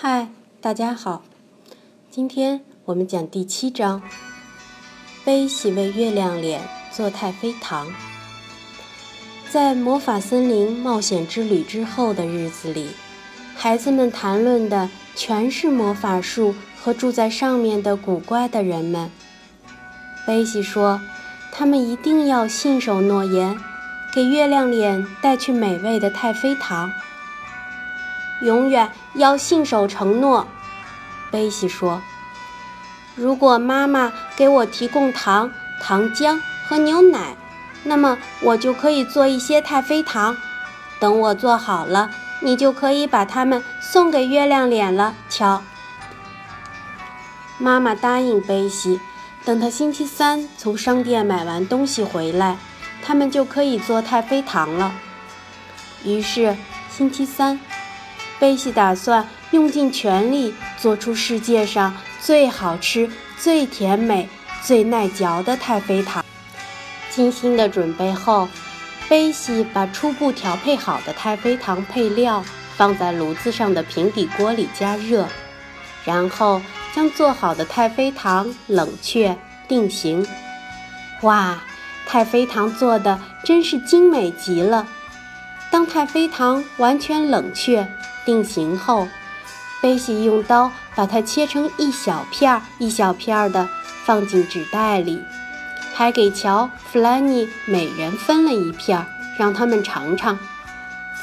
嗨，大家好，今天我们讲第七章。悲喜为月亮脸做太妃糖。在魔法森林冒险之旅之后的日子里，孩子们谈论的全是魔法树和住在上面的古怪的人们。悲喜说，他们一定要信守诺言，给月亮脸带去美味的太妃糖。永远要信守承诺，贝西说：“如果妈妈给我提供糖、糖浆和牛奶，那么我就可以做一些太妃糖。等我做好了，你就可以把它们送给月亮脸了。”瞧，妈妈答应贝西，等他星期三从商店买完东西回来，他们就可以做太妃糖了。于是，星期三。贝西打算用尽全力做出世界上最好吃、最甜美、最耐嚼的太妃糖。精心的准备后，贝西把初步调配好的太妃糖配料放在炉子上的平底锅里加热，然后将做好的太妃糖冷却定型。哇，太妃糖做的真是精美极了！当太妃糖完全冷却。定型后，贝西用刀把它切成一小片儿一小片儿的，放进纸袋里，还给乔、弗兰尼每人分了一片儿，让他们尝尝，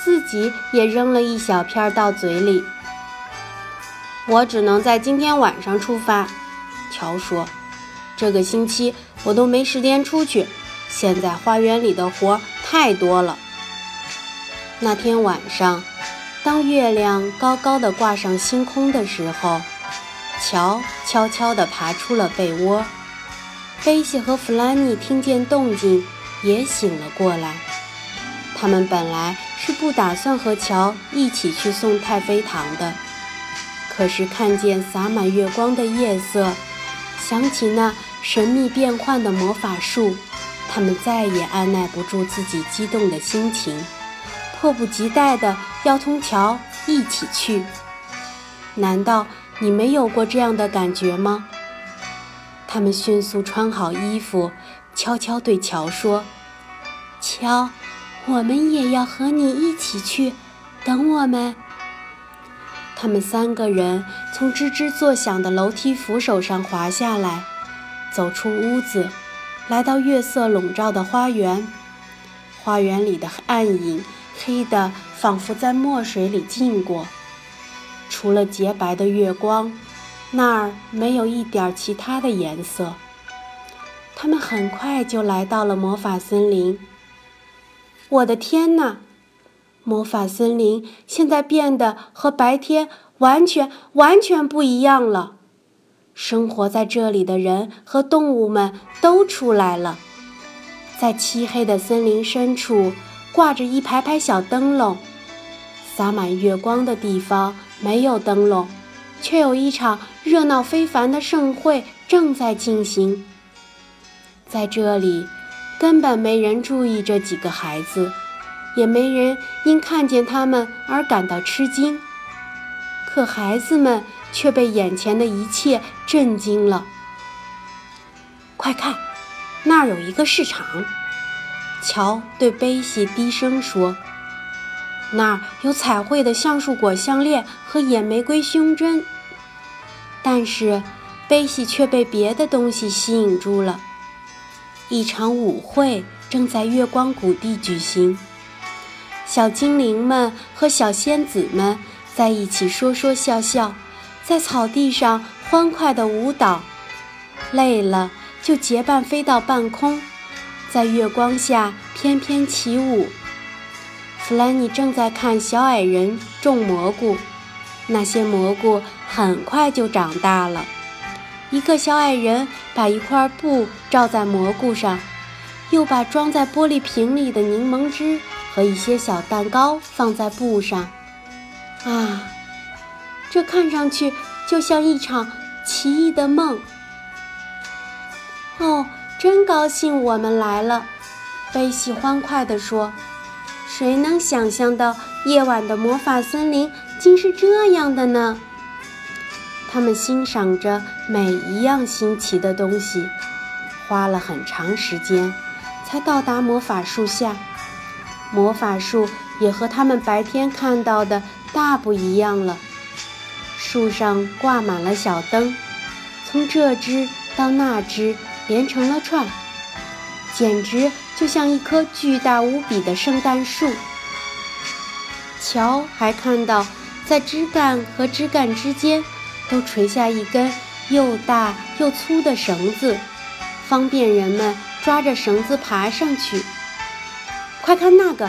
自己也扔了一小片到嘴里。我只能在今天晚上出发，乔说：“这个星期我都没时间出去，现在花园里的活太多了。”那天晚上。当月亮高高的挂上星空的时候，乔悄悄地爬出了被窝。贝西和弗兰妮听见动静，也醒了过来。他们本来是不打算和乔一起去送太妃糖的，可是看见洒满月光的夜色，想起那神秘变幻的魔法树，他们再也按耐不住自己激动的心情。迫不及待地要同乔一起去，难道你没有过这样的感觉吗？他们迅速穿好衣服，悄悄对乔说：“乔，我们也要和你一起去，等我们。”他们三个人从吱吱作响的楼梯扶手上滑下来，走出屋子，来到月色笼罩的花园。花园里的暗影。黑的仿佛在墨水里浸过，除了洁白的月光，那儿没有一点其他的颜色。他们很快就来到了魔法森林。我的天哪！魔法森林现在变得和白天完全完全不一样了。生活在这里的人和动物们都出来了，在漆黑的森林深处。挂着一排排小灯笼，洒满月光的地方没有灯笼，却有一场热闹非凡的盛会正在进行。在这里，根本没人注意这几个孩子，也没人因看见他们而感到吃惊。可孩子们却被眼前的一切震惊了。快看，那儿有一个市场。乔对贝西低声说：“那儿有彩绘的橡树果项链和野玫瑰胸针。”但是贝西却被别的东西吸引住了。一场舞会正在月光谷地举行，小精灵们和小仙子们在一起说说笑笑，在草地上欢快地舞蹈，累了就结伴飞到半空。在月光下翩翩起舞。弗兰妮正在看小矮人种蘑菇，那些蘑菇很快就长大了。一个小矮人把一块布罩在蘑菇上，又把装在玻璃瓶里的柠檬汁和一些小蛋糕放在布上。啊，这看上去就像一场奇异的梦。哦。真高兴我们来了，贝西欢快地说：“谁能想象到夜晚的魔法森林竟是这样的呢？”他们欣赏着每一样新奇的东西，花了很长时间才到达魔法树下。魔法树也和他们白天看到的大不一样了。树上挂满了小灯，从这只到那只连成了串，简直就像一棵巨大无比的圣诞树。乔还看到，在枝干和枝干之间。都垂下一根又大又粗的绳子，方便人们抓着绳子爬上去。快看那个！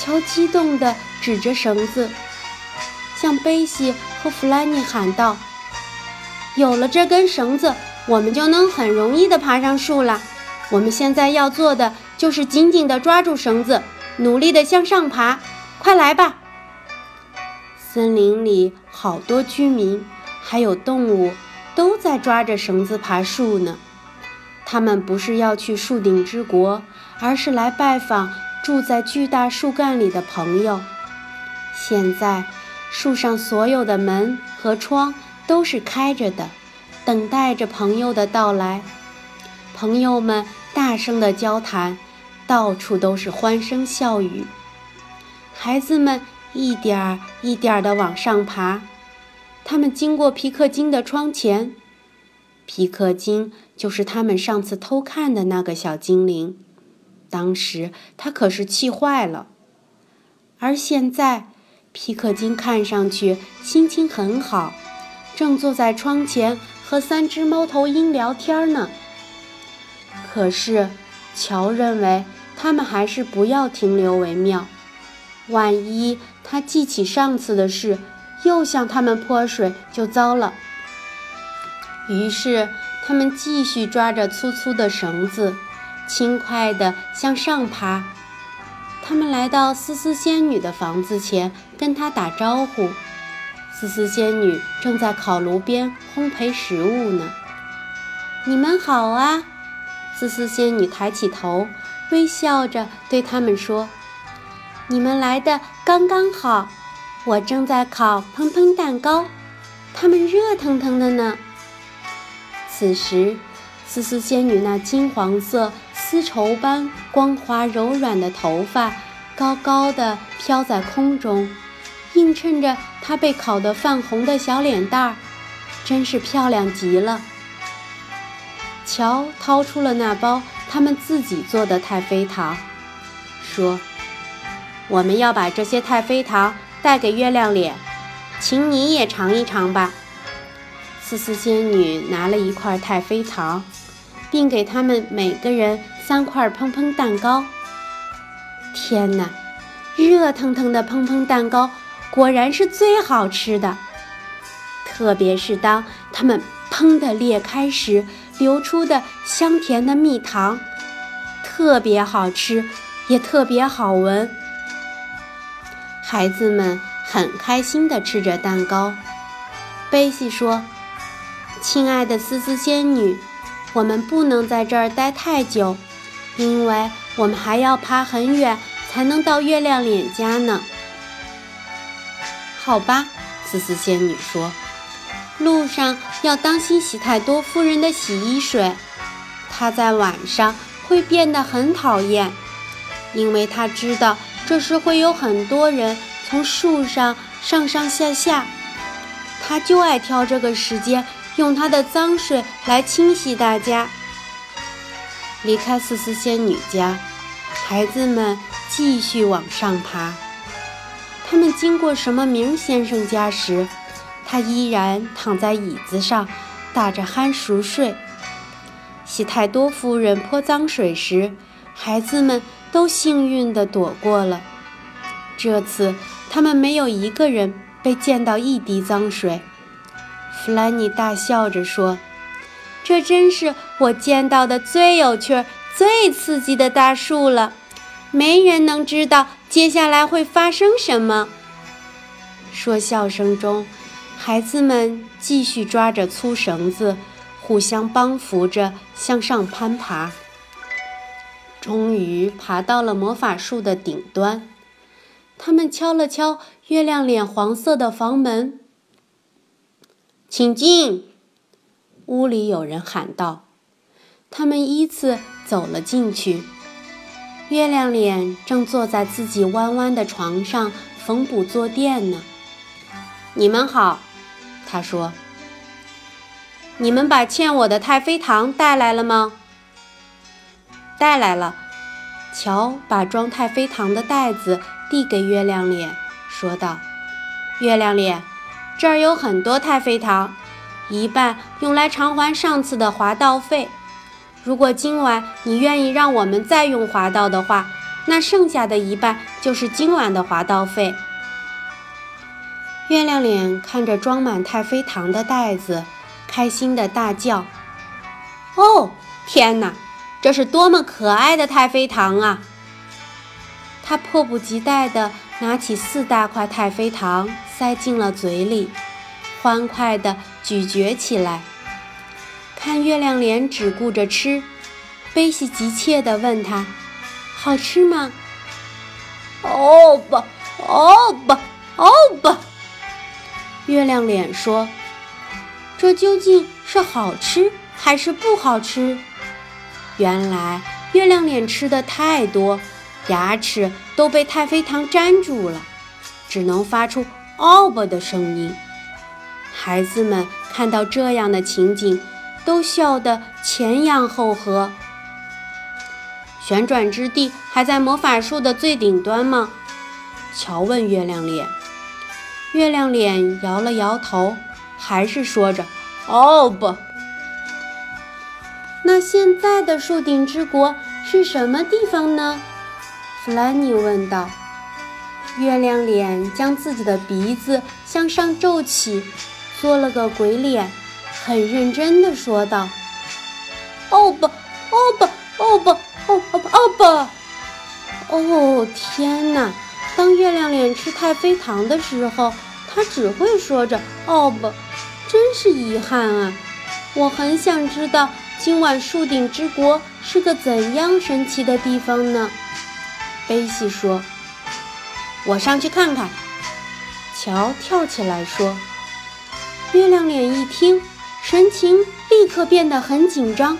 乔激动地指着绳子，向贝西和弗兰尼喊道：“有了这根绳子，我们就能很容易地爬上树了。我们现在要做的就是紧紧地抓住绳子，努力地向上爬。快来吧！”森林里好多居民，还有动物，都在抓着绳子爬树呢。他们不是要去树顶之国，而是来拜访住在巨大树干里的朋友。现在，树上所有的门和窗都是开着的，等待着朋友的到来。朋友们大声的交谈，到处都是欢声笑语。孩子们。一点儿一点儿地往上爬，他们经过皮克金的窗前。皮克金就是他们上次偷看的那个小精灵，当时他可是气坏了。而现在，皮克金看上去心情很好，正坐在窗前和三只猫头鹰聊天呢。可是，乔认为他们还是不要停留为妙。万一他记起上次的事，又向他们泼水，就糟了。于是他们继续抓着粗粗的绳子，轻快地向上爬。他们来到思思仙女的房子前，跟她打招呼。思思仙女正在烤炉边烘焙食物呢。你们好啊！思思仙女抬起头，微笑着对他们说。你们来的刚刚好，我正在烤砰砰蛋糕，它们热腾腾的呢。此时，思思仙女那金黄色丝绸般光滑柔软的头发高高的飘在空中，映衬着她被烤得泛红的小脸蛋儿，真是漂亮极了。乔掏出了那包他们自己做的太妃糖，说。我们要把这些太妃糖带给月亮脸，请你也尝一尝吧。思思仙女拿了一块太妃糖，并给他们每个人三块砰砰蛋糕。天哪，热腾腾的砰砰蛋糕果然是最好吃的，特别是当它们砰的裂开时流出的香甜的蜜糖，特别好吃，也特别好闻。孩子们很开心地吃着蛋糕。贝西说：“亲爱的思思仙女，我们不能在这儿待太久，因为我们还要爬很远才能到月亮脸家呢。”好吧，思思仙女说：“路上要当心喜太多夫人的洗衣水，她在晚上会变得很讨厌，因为她知道。”这时会有很多人从树上上上下下，她就爱挑这个时间用她的脏水来清洗大家。离开思思仙女家，孩子们继续往上爬。他们经过什么明先生家时，他依然躺在椅子上打着鼾熟睡。喜太多夫人泼脏水时，孩子们。都幸运地躲过了。这次他们没有一个人被溅到一滴脏水。弗兰妮大笑着说：“这真是我见到的最有趣、最刺激的大树了。没人能知道接下来会发生什么。”说笑声中，孩子们继续抓着粗绳子，互相帮扶着向上攀爬。终于爬到了魔法树的顶端，他们敲了敲月亮脸黄色的房门。请进！屋里有人喊道。他们依次走了进去。月亮脸正坐在自己弯弯的床上缝补坐垫呢。你们好，他说。你们把欠我的太妃糖带来了吗？带来了。乔把装太妃糖的袋子递给月亮脸，说道：“月亮脸，这儿有很多太妃糖，一半用来偿还上次的滑道费。如果今晚你愿意让我们再用滑道的话，那剩下的一半就是今晚的滑道费。”月亮脸看着装满太妃糖的袋子，开心的大叫：“哦，天哪！”这是多么可爱的太妃糖啊！他迫不及待地拿起四大块太妃糖，塞进了嘴里，欢快地咀嚼起来。看月亮脸只顾着吃，贝西急切地问他：“好吃吗？”“哦不，哦不，哦不！”月亮脸说：“这究竟是好吃还是不好吃？”原来月亮脸吃的太多，牙齿都被太妃糖粘住了，只能发出“哦吧”的声音。孩子们看到这样的情景，都笑得前仰后合。旋转之地还在魔法树的最顶端吗？乔问月亮脸。月亮脸摇了摇头，还是说着“哦不”。那现在的树顶之国是什么地方呢？弗兰妮问道。月亮脸将自己的鼻子向上皱起，做了个鬼脸，很认真地说道：“哦不，哦不，哦不，哦不，哦不！哦天哪！当月亮脸吃太妃糖的时候，他只会说着‘哦不’，真是遗憾啊！我很想知道。”今晚树顶之国是个怎样神奇的地方呢？贝西说：“我上去看看。”乔跳起来说：“月亮脸一听，神情立刻变得很紧张，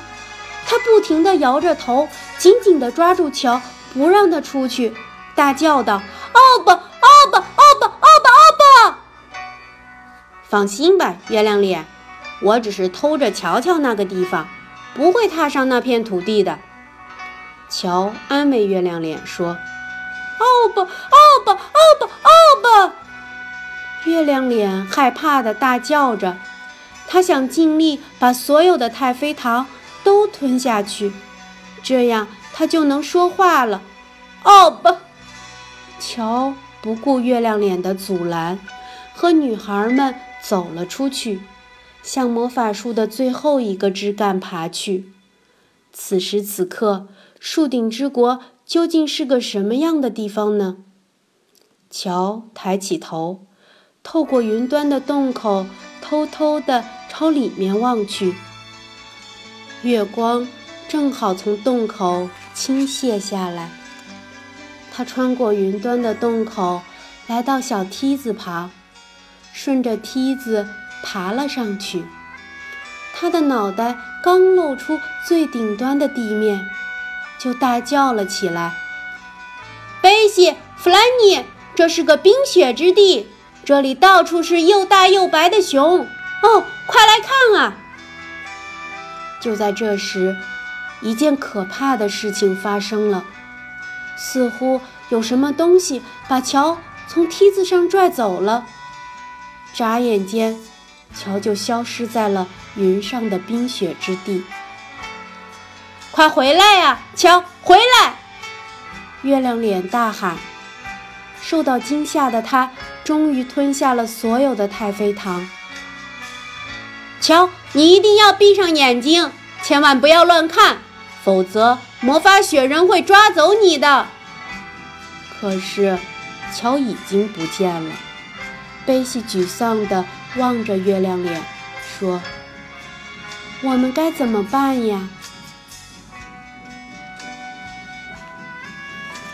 他不停地摇着头，紧紧地抓住乔，不让他出去，大叫道：‘奥巴，奥巴，奥巴，奥巴，奥巴！’放心吧，月亮脸，我只是偷着瞧瞧那个地方。”不会踏上那片土地的，乔安慰月亮脸说：“哦不，哦不，哦不，哦不！”月亮脸害怕的大叫着，他想尽力把所有的太妃糖都吞下去，这样他就能说话了。哦不！乔不顾月亮脸的阻拦，和女孩们走了出去。向魔法树的最后一个枝干爬去。此时此刻，树顶之国究竟是个什么样的地方呢？乔抬起头，透过云端的洞口，偷偷地朝里面望去。月光正好从洞口倾泻下来。他穿过云端的洞口，来到小梯子旁，顺着梯子。爬了上去，他的脑袋刚露出最顶端的地面，就大叫了起来：“贝西，弗兰尼，这是个冰雪之地，这里到处是又大又白的熊！哦，快来看啊！”就在这时，一件可怕的事情发生了，似乎有什么东西把乔从梯子上拽走了，眨眼间。乔就消失在了云上的冰雪之地。快回来呀，乔，回来！月亮脸大喊。受到惊吓的他，终于吞下了所有的太妃糖。乔，你一定要闭上眼睛，千万不要乱看，否则魔法雪人会抓走你的。可是，乔已经不见了。贝西沮丧地望着月亮脸，说：“我们该怎么办呀？”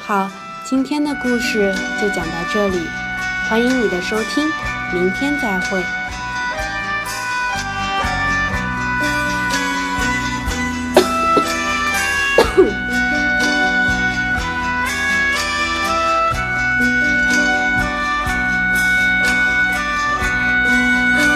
好，今天的故事就讲到这里，欢迎你的收听，明天再会。